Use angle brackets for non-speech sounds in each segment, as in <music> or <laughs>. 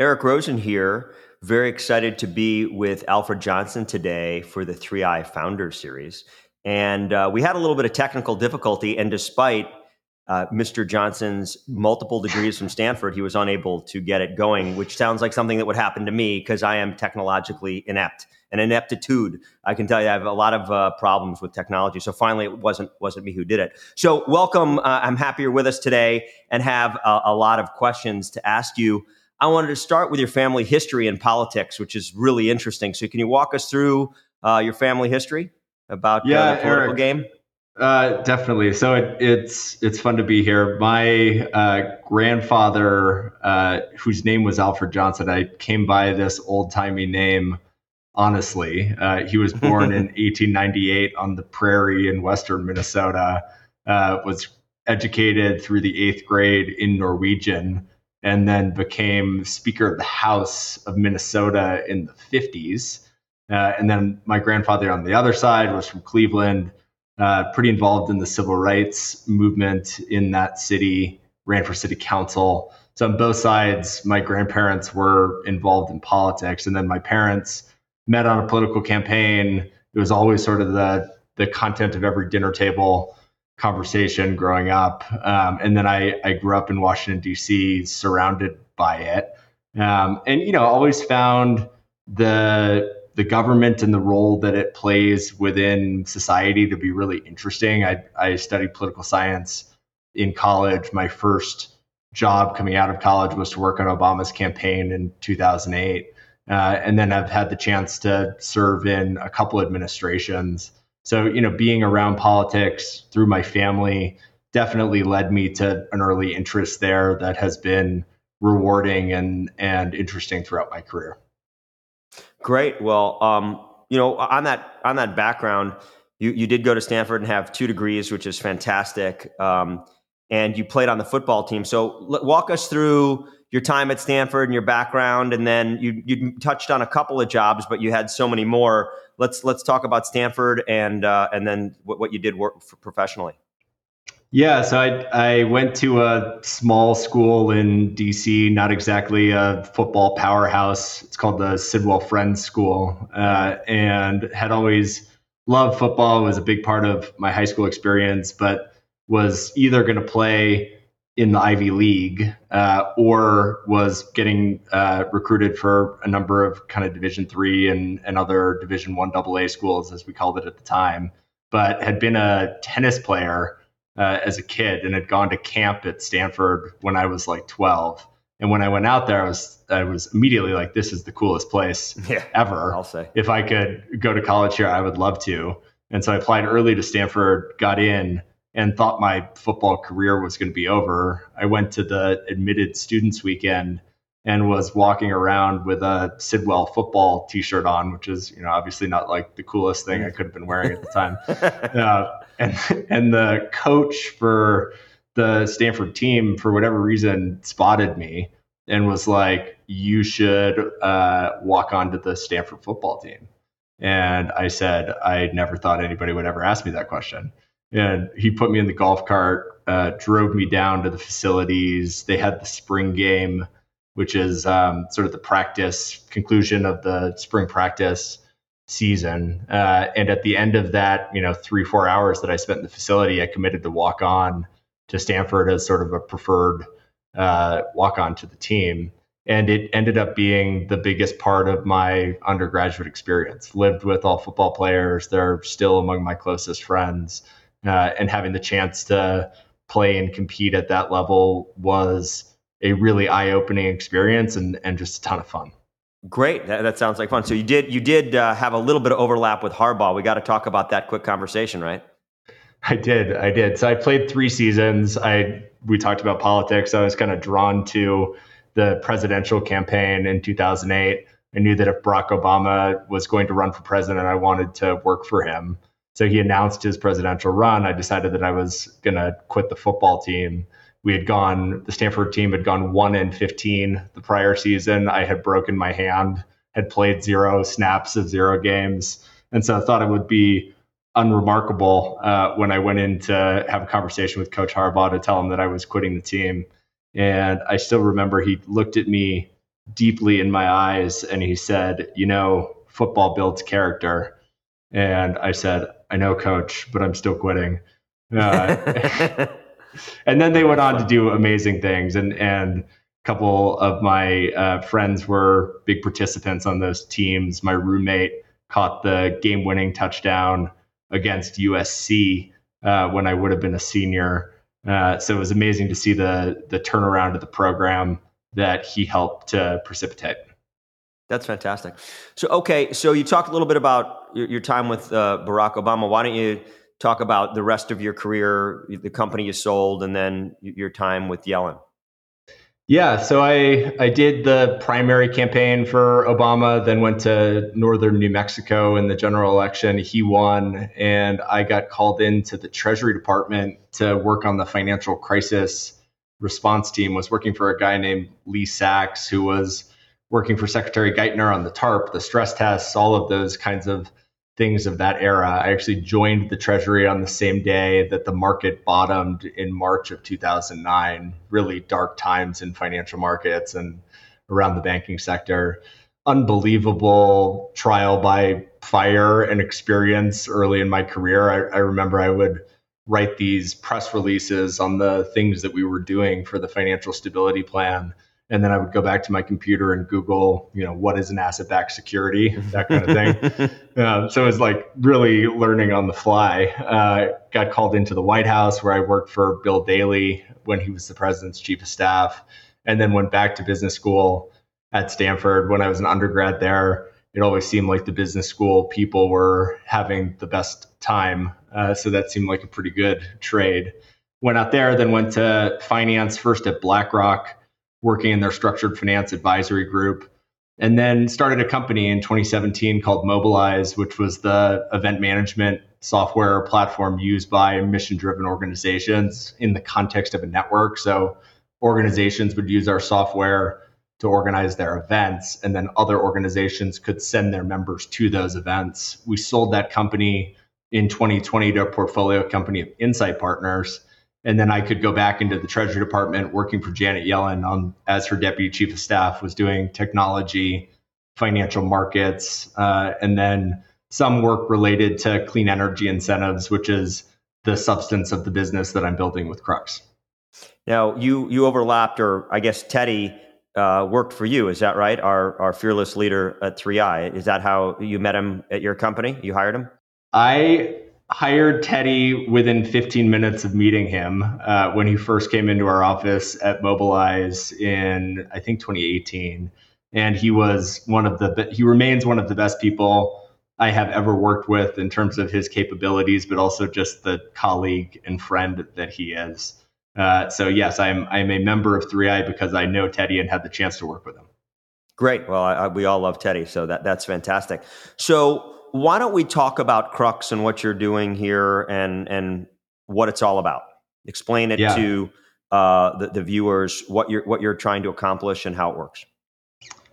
Eric Rosen here. Very excited to be with Alfred Johnson today for the 3i Founder Series. And uh, we had a little bit of technical difficulty, and despite uh, Mr. Johnson's multiple degrees from Stanford, he was unable to get it going, which sounds like something that would happen to me because I am technologically inept. And ineptitude, I can tell you, I have a lot of uh, problems with technology. So finally, it wasn't wasn't me who did it. So welcome. Uh, I'm happy you're with us today and have a, a lot of questions to ask you. I wanted to start with your family history and politics, which is really interesting. So, can you walk us through uh, your family history about yeah, uh, the political Eric, game? Uh, definitely. So it, it's it's fun to be here. My uh, grandfather, uh, whose name was Alfred Johnson, I came by this old timey name. Honestly, uh, he was born <laughs> in 1898 on the prairie in western Minnesota. was educated through the eighth grade in Norwegian and then became Speaker of the House of Minnesota in the 50s. Uh, and then my grandfather on the other side was from Cleveland, uh, pretty involved in the civil rights movement in that city, ran for city council. So on both sides, my grandparents were involved in politics. And then my parents met on a political campaign. It was always sort of the the content of every dinner table conversation growing up. Um, and then I, I grew up in Washington, D.C., surrounded by it. Um, and, you know, always found the the government and the role that it plays within society to be really interesting. I, I studied political science in college. My first job coming out of college was to work on Obama's campaign in 2008. Uh, and then I've had the chance to serve in a couple administrations. So, you know, being around politics through my family definitely led me to an early interest there that has been rewarding and and interesting throughout my career. Great. Well, um, you know, on that on that background, you you did go to Stanford and have two degrees, which is fantastic. Um, and you played on the football team. So, walk us through your time at Stanford and your background, and then you you touched on a couple of jobs, but you had so many more let's let's talk about Stanford and uh, and then what, what you did work professionally. Yeah, so I I went to a small school in DC, not exactly a football powerhouse. It's called the Sidwell Friends School, uh, and had always loved football. It was a big part of my high school experience, but was either going to play in the Ivy League uh, or was getting uh, recruited for a number of kind of Division three and, and other Division one AA schools, as we called it at the time, but had been a tennis player uh, as a kid and had gone to camp at Stanford when I was like 12. And when I went out there, I was I was immediately like, "This is the coolest place <laughs> yeah, ever." I'll say if I could go to college here, I would love to. And so I applied early to Stanford, got in, and thought my football career was going to be over. I went to the admitted students weekend and was walking around with a Sidwell football T-shirt on, which is you know obviously not like the coolest thing I could have been wearing at the time. <laughs> uh, and and the coach for the Stanford team, for whatever reason, spotted me and was like, "You should uh, walk onto the Stanford football team." And I said, I never thought anybody would ever ask me that question and he put me in the golf cart, uh, drove me down to the facilities. They had the spring game, which is um, sort of the practice conclusion of the spring practice season. Uh, and at the end of that, you know, three four hours that I spent in the facility, I committed to walk on to Stanford as sort of a preferred uh, walk on to the team. And it ended up being the biggest part of my undergraduate experience. Lived with all football players; they're still among my closest friends uh, and having the chance to play and compete at that level was a really eye-opening experience and, and just a ton of fun. Great, that, that sounds like fun. So you did you did uh, have a little bit of overlap with Harbaugh. We got to talk about that quick conversation, right? I did, I did. So I played three seasons. I we talked about politics. I was kind of drawn to the presidential campaign in 2008. I knew that if Barack Obama was going to run for president, I wanted to work for him. So he announced his presidential run. I decided that I was going to quit the football team. We had gone, the Stanford team had gone 1 and 15 the prior season. I had broken my hand, had played zero snaps of zero games. And so I thought it would be unremarkable uh, when I went in to have a conversation with Coach Harbaugh to tell him that I was quitting the team. And I still remember he looked at me deeply in my eyes and he said, You know, football builds character. And I said, I know, coach, but I'm still quitting. <laughs> Uh, and then they went on to do amazing things. And, and a couple of my uh, friends were big participants on those teams. My roommate caught the game winning touchdown against USC uh, when I would have been a senior. Uh, so it was amazing to see the the turnaround of the program that he helped to precipitate. That's fantastic. So, okay, so you talked a little bit about your, your time with uh, Barack Obama. Why don't you talk about the rest of your career, the company you sold, and then your time with Yellen? Yeah, so I I did the primary campaign for Obama, then went to northern New Mexico in the general election. He won, and I got called into the Treasury Department to work on the financial crisis response team. Was working for a guy named Lee Sachs, who was working for Secretary Geithner on the TARP, the stress tests, all of those kinds of things of that era. I actually joined the Treasury on the same day that the market bottomed in March of 2009. Really dark times in financial markets and around the banking sector. Unbelievable trial by fire and experience early in my career. I, I remember I would write these press releases on the things that we were doing for the financial stability plan and then I would go back to my computer and Google, you know, what is an asset-backed security, that kind of thing. <laughs> uh, so it was like really learning on the fly. Uh, got called into the White House where I worked for Bill Daley when he was the president's chief of staff, and then went back to business school at Stanford when I was an undergrad there. It always seemed like the business school people were having the best time, uh, so that seemed like a pretty good trade. Went out there, then went to finance first at BlackRock working in their structured finance advisory group. And then started a company in 2017 called Mobilize, which was the event management software platform used by mission driven organizations in the context of a network. So organizations would use our software to organize their events, and then other organizations could send their members to those events. We sold that company in 2020 to a portfolio company of Insight Partners and then I could go back into the Treasury Department working for Janet Yellen on as her deputy chief of staff was doing technology, financial markets, uh, and then some work related to clean energy incentives, which is the substance of the business that I'm building with Crux. Now you you overlapped, or I guess Teddy uh, worked for you. Is that right? Our our fearless leader at 3i. Is that how you met him at your company? You hired him. I hired Teddy within 15 minutes of meeting him uh, when he first came into our office at Mobilize in I think 2018, and he was one of the he remains one of the best people I have ever worked with in terms of his capabilities, but also just the colleague and friend that he is. Uh, so yes, I'm I'm a member of 3i because I know Teddy and had the chance to work with him. Great. Well, I, I, we all love Teddy, so that that's fantastic. So why don't we talk about Crux and what you're doing here and and what it's all about? Explain it yeah. to uh, the, the viewers what you're what you're trying to accomplish and how it works.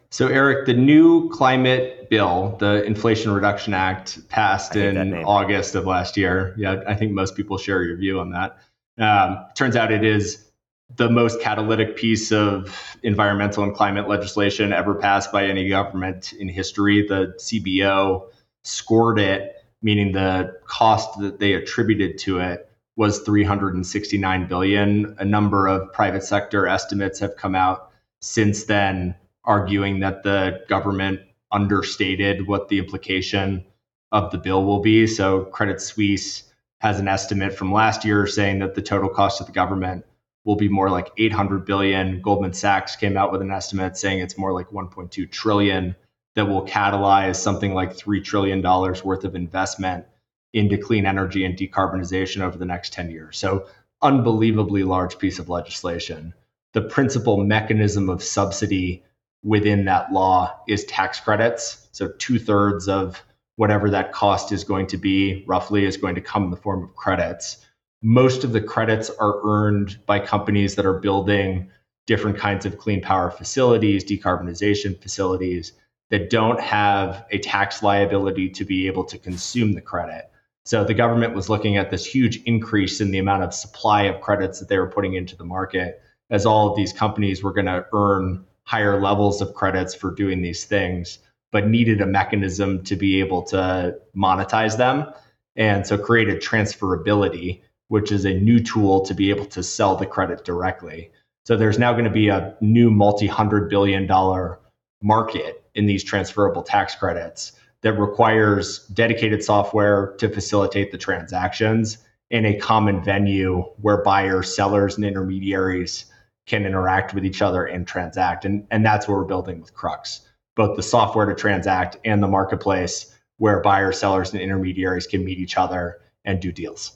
So, Eric, the new climate bill, the Inflation Reduction Act, passed in August of last year. Yeah, I think most people share your view on that. Um, turns out it is the most catalytic piece of environmental and climate legislation ever passed by any government in history. The CBO scored it, meaning the cost that they attributed to it was 369 billion. A number of private sector estimates have come out since then arguing that the government understated what the implication of the bill will be. So Credit Suisse has an estimate from last year saying that the total cost of the government will be more like 800 billion. Goldman Sachs came out with an estimate saying it's more like 1.2 trillion that will catalyze something like $3 trillion worth of investment into clean energy and decarbonization over the next 10 years. So, unbelievably large piece of legislation. The principal mechanism of subsidy within that law is tax credits. So, two thirds of whatever that cost is going to be, roughly, is going to come in the form of credits. Most of the credits are earned by companies that are building different kinds of clean power facilities, decarbonization facilities that don't have a tax liability to be able to consume the credit. So the government was looking at this huge increase in the amount of supply of credits that they were putting into the market as all of these companies were going to earn higher levels of credits for doing these things, but needed a mechanism to be able to monetize them. And so created transferability, which is a new tool to be able to sell the credit directly. So there's now going to be a new multi hundred billion dollar market in these transferable tax credits that requires dedicated software to facilitate the transactions in a common venue where buyers, sellers, and intermediaries can interact with each other and transact. And, and that's what we're building with Crux, both the software to transact and the marketplace where buyers, sellers, and intermediaries can meet each other and do deals.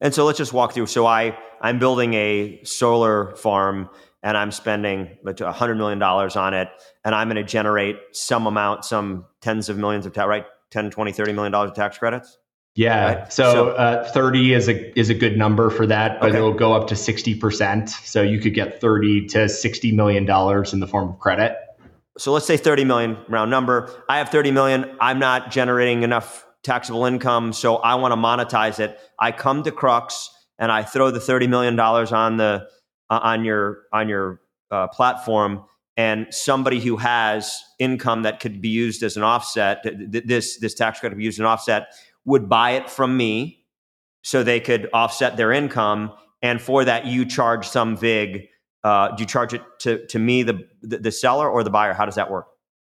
And so let's just walk through. So I, I'm building a solar farm and I'm spending $100 million on it, and I'm going to generate some amount, some tens of millions of tax, right? 10, 20, 30 million dollars of tax credits. Yeah. Right? So, so uh, 30 is a is a good number for that, but okay. it'll go up to 60%. So you could get 30 to 60 million dollars in the form of credit. So let's say 30 million round number. I have 30 million. I'm not generating enough taxable income, so I want to monetize it. I come to Crux and I throw the 30 million dollars on the uh, on your on your uh, platform and somebody who has income that could be used as an offset this this tax credit could be used as an offset would buy it from me so they could offset their income. And for that you charge some vig uh, do you charge it to, to me the, the, the seller or the buyer? How does that work?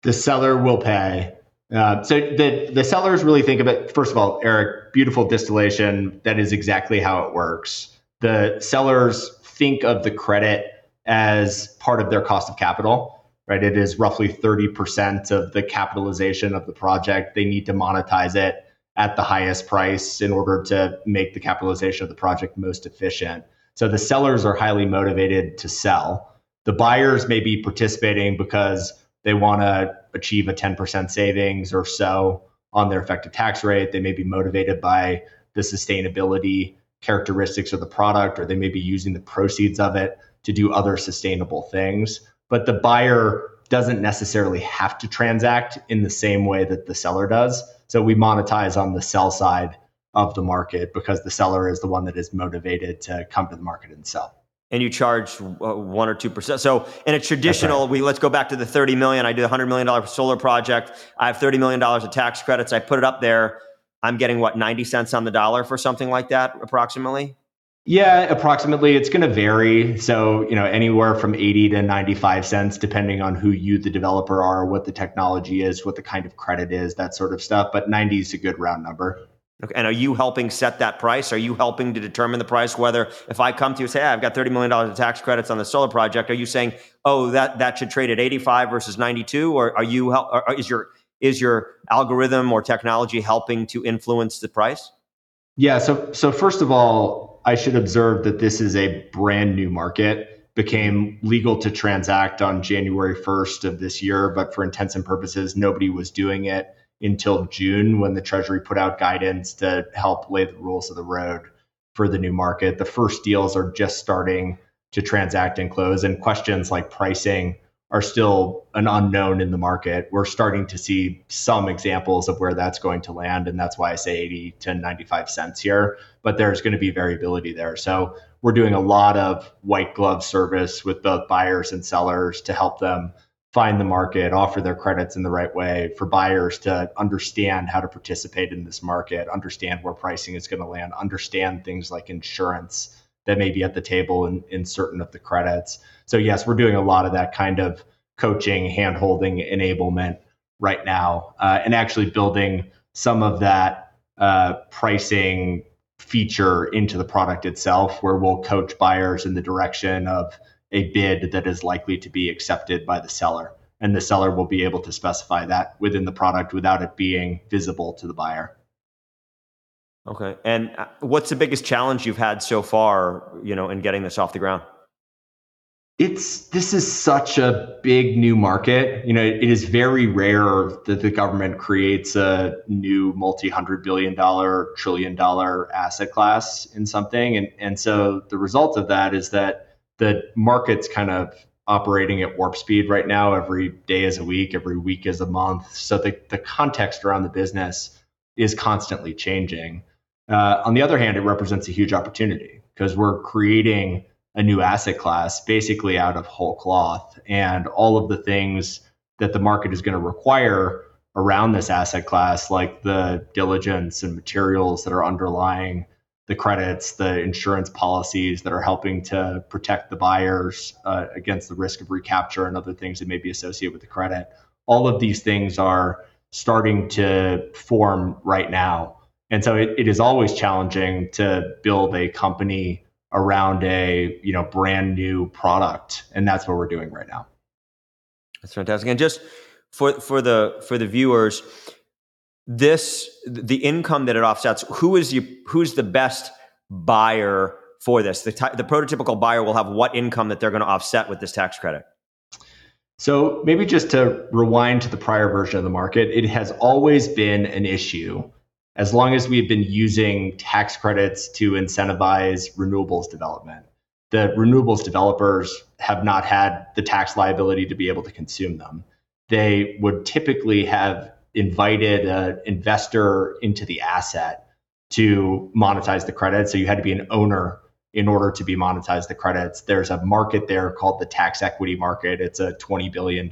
The seller will pay. Uh, so the the sellers really think of it first of all eric beautiful distillation. That is exactly how it works. The sellers think of the credit as part of their cost of capital, right? It is roughly 30% of the capitalization of the project. They need to monetize it at the highest price in order to make the capitalization of the project most efficient. So the sellers are highly motivated to sell. The buyers may be participating because they want to achieve a 10% savings or so on their effective tax rate. They may be motivated by the sustainability characteristics of the product, or they may be using the proceeds of it to do other sustainable things. But the buyer doesn't necessarily have to transact in the same way that the seller does. So we monetize on the sell side of the market because the seller is the one that is motivated to come to the market and sell. And you charge uh, one or two percent. So in a traditional, right. we let's go back to the thirty million. I do a hundred million dollar solar project. I have thirty million dollars of tax credits. I put it up there. I'm getting what 90 cents on the dollar for something like that approximately. Yeah, approximately. It's going to vary. So, you know, anywhere from 80 to 95 cents, depending on who you, the developer, are, what the technology is, what the kind of credit is, that sort of stuff. But 90 is a good round number. Okay. And are you helping set that price? Are you helping to determine the price? Whether if I come to you and say, hey, I've got $30 million of tax credits on the solar project, are you saying, oh, that, that should trade at 85 versus 92? Or are you, or is your, is your algorithm or technology helping to influence the price? Yeah. So, so first of all, I should observe that this is a brand new market. Became legal to transact on January 1st of this year, but for intents and purposes, nobody was doing it until June when the Treasury put out guidance to help lay the rules of the road for the new market. The first deals are just starting to transact and close, and questions like pricing are still an unknown in the market. We're starting to see some examples of where that's going to land. And that's why I say 80 to 95 cents here. But there's going to be variability there. So we're doing a lot of white glove service with both buyers and sellers to help them find the market, offer their credits in the right way for buyers to understand how to participate in this market, understand where pricing is going to land, understand things like insurance that may be at the table in, in certain of the credits. So yes, we're doing a lot of that kind of coaching, hand-holding, enablement right now, uh, and actually building some of that uh, pricing feature into the product itself, where we'll coach buyers in the direction of a bid that is likely to be accepted by the seller. And the seller will be able to specify that within the product without it being visible to the buyer. Okay. And uh, what's the biggest challenge you've had so far, you know, in getting this off the ground? It's this is such a big new market. You know, it is very rare that the government creates a new multi-hundred billion dollar, trillion dollar asset class in something. And and so the result of that is that the market's kind of operating at warp speed right now. Every day is a week, every week is a month. So the, the context around the business is constantly changing. Uh, on the other hand, it represents a huge opportunity because we're creating a new asset class basically out of whole cloth. And all of the things that the market is going to require around this asset class, like the diligence and materials that are underlying the credits, the insurance policies that are helping to protect the buyers uh, against the risk of recapture and other things that may be associated with the credit. All of these things are starting to form right now. And so it, it is always challenging to build a company around a you know brand new product. And that's what we're doing right now. That's fantastic. And just for for the for the viewers, this the income that it offsets. Who is you? Who's the best buyer for this? The the prototypical buyer will have what income that they're going to offset with this tax credit. So maybe just to rewind to the prior version of the market, it has always been an issue as long as we've been using tax credits to incentivize renewables development. The renewables developers have not had the tax liability to be able to consume them. They would typically have invited an investor into the asset to monetize the credit. So you had to be an owner in order to be monetized the credits. There's a market there called the tax equity market. It's a $20 billion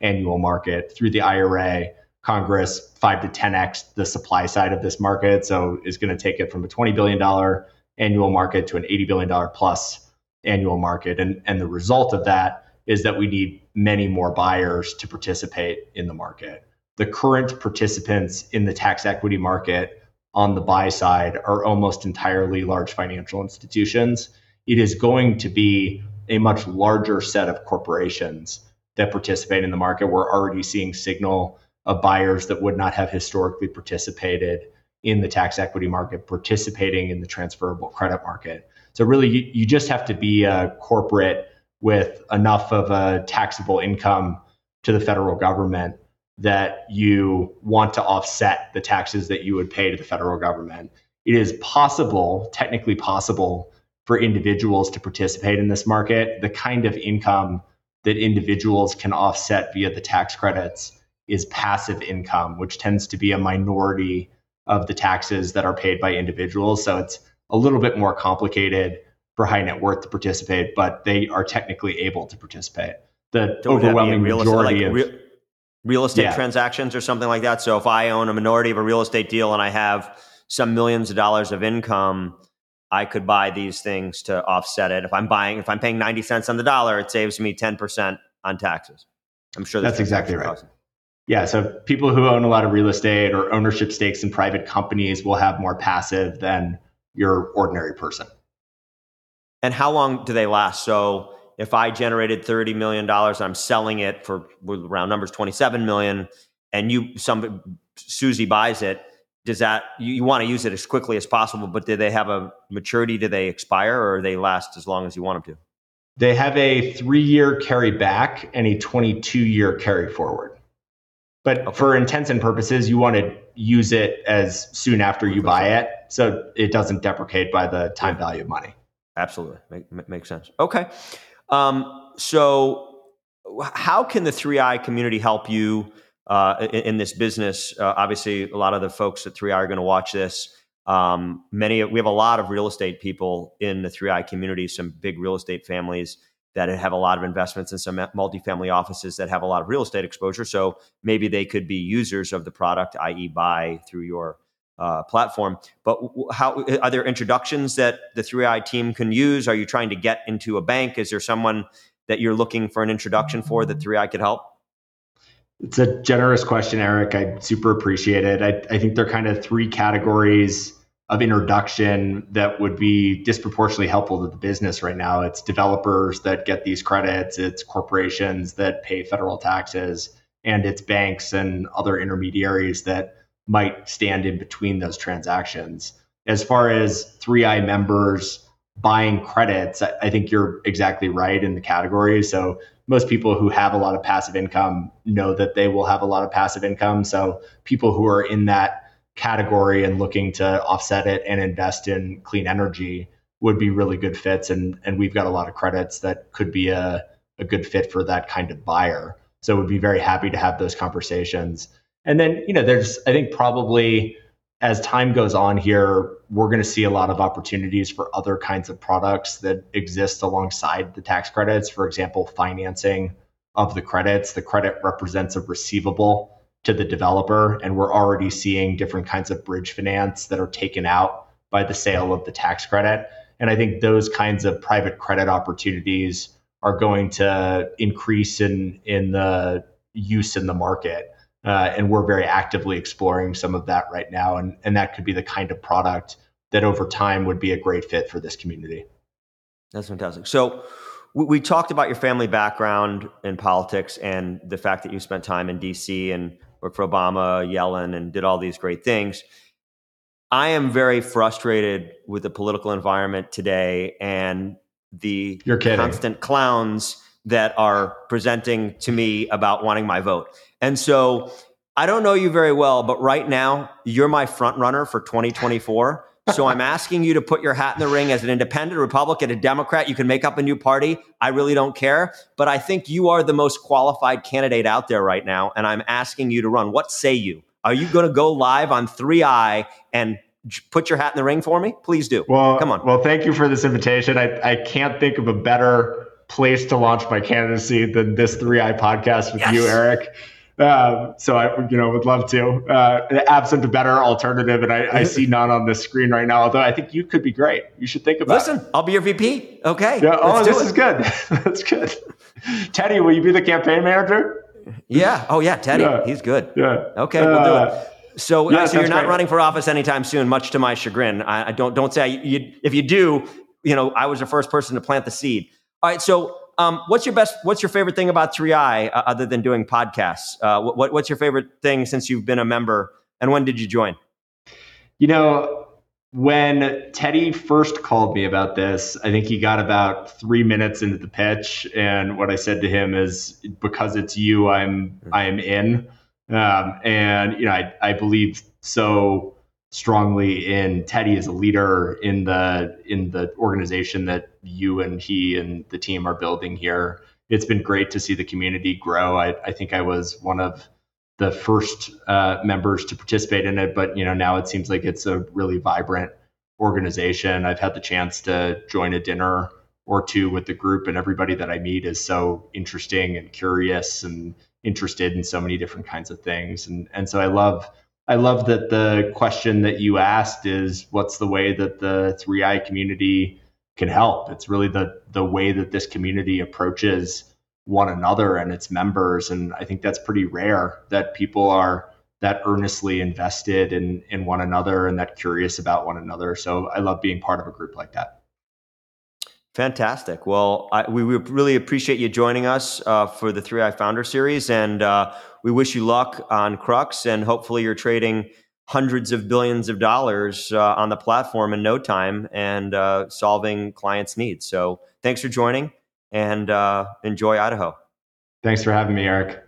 annual market through the IRA. Congress five to 10x the supply side of this market. So is going to take it from a $20 billion annual market to an $80 billion plus annual market. And, and the result of that is that we need many more buyers to participate in the market. The current participants in the tax equity market on the buy side are almost entirely large financial institutions. It is going to be a much larger set of corporations that participate in the market. We're already seeing signal of buyers that would not have historically participated in the tax equity market participating in the transferable credit market. So really, you, you just have to be a corporate with enough of a taxable income to the federal government that you want to offset the taxes that you would pay to the federal government. It is possible, technically possible, for individuals to participate in this market. The kind of income that individuals can offset via the tax credits is passive income, which tends to be a minority of the taxes that are paid by individuals. So it's a little bit more complicated for high net worth to participate, but they are technically able to participate. The so overwhelming majority like, of real estate yeah. transactions or something like that. So if I own a minority of a real estate deal and I have some millions of dollars of income, I could buy these things to offset it. If I'm buying, if I'm paying 90 cents on the dollar, it saves me 10% on taxes. I'm sure that's exactly right. Yeah. So people who own a lot of real estate or ownership stakes in private companies will have more passive than your ordinary person. And how long do they last? So if I generated $30 million, I'm selling it for round numbers 27 million, and you some Susie buys it, does that you, you want to use it as quickly as possible, but do they have a maturity? Do they expire or they last as long as you want them to? They have a three year carry back and a 22 year carry forward. But okay. for intents and purposes, you want to use it as soon after you buy it so it doesn't deprecate by the time value of money. Absolutely. Make, makes sense. Okay. Um, so, how can the 3i community help you uh, in, in, this business? Uh, obviously, a lot of the folks at 3i are going to watch this. Um, many we have a lot of real estate people in the 3i community, some big real estate families that have a lot of investments and some multifamily offices that have a lot of real estate exposure. So maybe they could be users of the product, i.e., buy through your uh, platform. But how are there introductions that the 3i team can use? Are you trying to get into a bank? Is there someone that you're looking for an introduction for that 3i could help? It's a generous question, Eric. I super appreciate it. I, I think there are kind of three categories of introduction that would be disproportionately helpful to the business right now. It's developers that get these credits, it's corporations that pay federal taxes, and it's banks and other intermediaries that might stand in between those transactions. As far as 3i members buying credits, I think you're exactly right in the category. So most people who have a lot of passive income know that they will have a lot of passive income. So people who are in that category and looking to offset it and invest in clean energy would be really good fits. And, and we've got a lot of credits that could be a, a good fit for that kind of buyer. So we'd be very happy to have those conversations. And then, you know, there's, I think, probably as time goes on here, we're going to see a lot of opportunities for other kinds of products that exist alongside the tax credits. For example, financing of the credits. The credit represents a receivable to the developer, and we're already seeing different kinds of bridge finance that are taken out by the sale of the tax credit. And I think those kinds of private credit opportunities are going to increase in in the use in the market. Uh, and we're very actively exploring some of that right now. And, and that could be the kind of product that over time would be a great fit for this community. That's fantastic. So we, we talked about your family background in politics and the fact that you spent time in DC and worked for Obama, Yellen, and did all these great things. I am very frustrated with the political environment today and the constant clowns that are presenting to me about wanting my vote. And so I don't know you very well, but right now you're my front runner for 2024. So I'm asking you to put your hat in the ring as an independent, Republican, a Democrat. You can make up a new party. I really don't care. But I think you are the most qualified candidate out there right now. And I'm asking you to run. What say you? Are you going to go live on 3i and put your hat in the ring for me? Please do. Well, come on. Well, thank you for this invitation. I, I can't think of a better place to launch my candidacy than this 3i podcast with yes. you, Eric. Um, so I, you know, would love to. Uh, absent a better alternative, and I, I, see <laughs> none on the screen right now. Although I think you could be great. You should think about. Listen, it. I'll be your VP. Okay. Yeah. Oh, this it. is good. <laughs> That's good. Teddy, will you be the campaign manager? Yeah. Oh, yeah. Teddy, yeah. he's good. Yeah. Okay, we'll do it. Uh, so, yeah, so you're not great. running for office anytime soon, much to my chagrin. I, I don't don't say you, if you do. You know, I was the first person to plant the seed. All right. So um, what's your best? What's your favorite thing about 3i uh, other than doing podcasts? Uh, what, what's your favorite thing since you've been a member, and when did you join? You know, when Teddy first called me about this, I think he got about three minutes into the pitch, and what I said to him is, "Because it's you, I'm I am in." Um, and you know, I I believe so strongly in Teddy as a leader in the in the organization that you and he and the team are building here. It's been great to see the community grow. I, I think I was one of the first uh, members to participate in it, but you know now it seems like it's a really vibrant organization. I've had the chance to join a dinner or two with the group, and everybody that I meet is so interesting and curious and interested in so many different kinds of things. And and so I love I love that the question that you asked is what's the way that the 3i community can help. It's really the the way that this community approaches one another and its members. And I think that's pretty rare that people are that earnestly invested in in one another and that curious about one another. So I love being part of a group like that. Fantastic. Well, I, we, we, really appreciate you joining us uh, for the 3i Founder Series, and uh, we wish you luck on Crux, and hopefully you're trading hundreds of billions of dollars uh, on the platform in no time and uh, solving clients' needs. So thanks for joining, and uh, enjoy Idaho. Thanks for having me, Eric.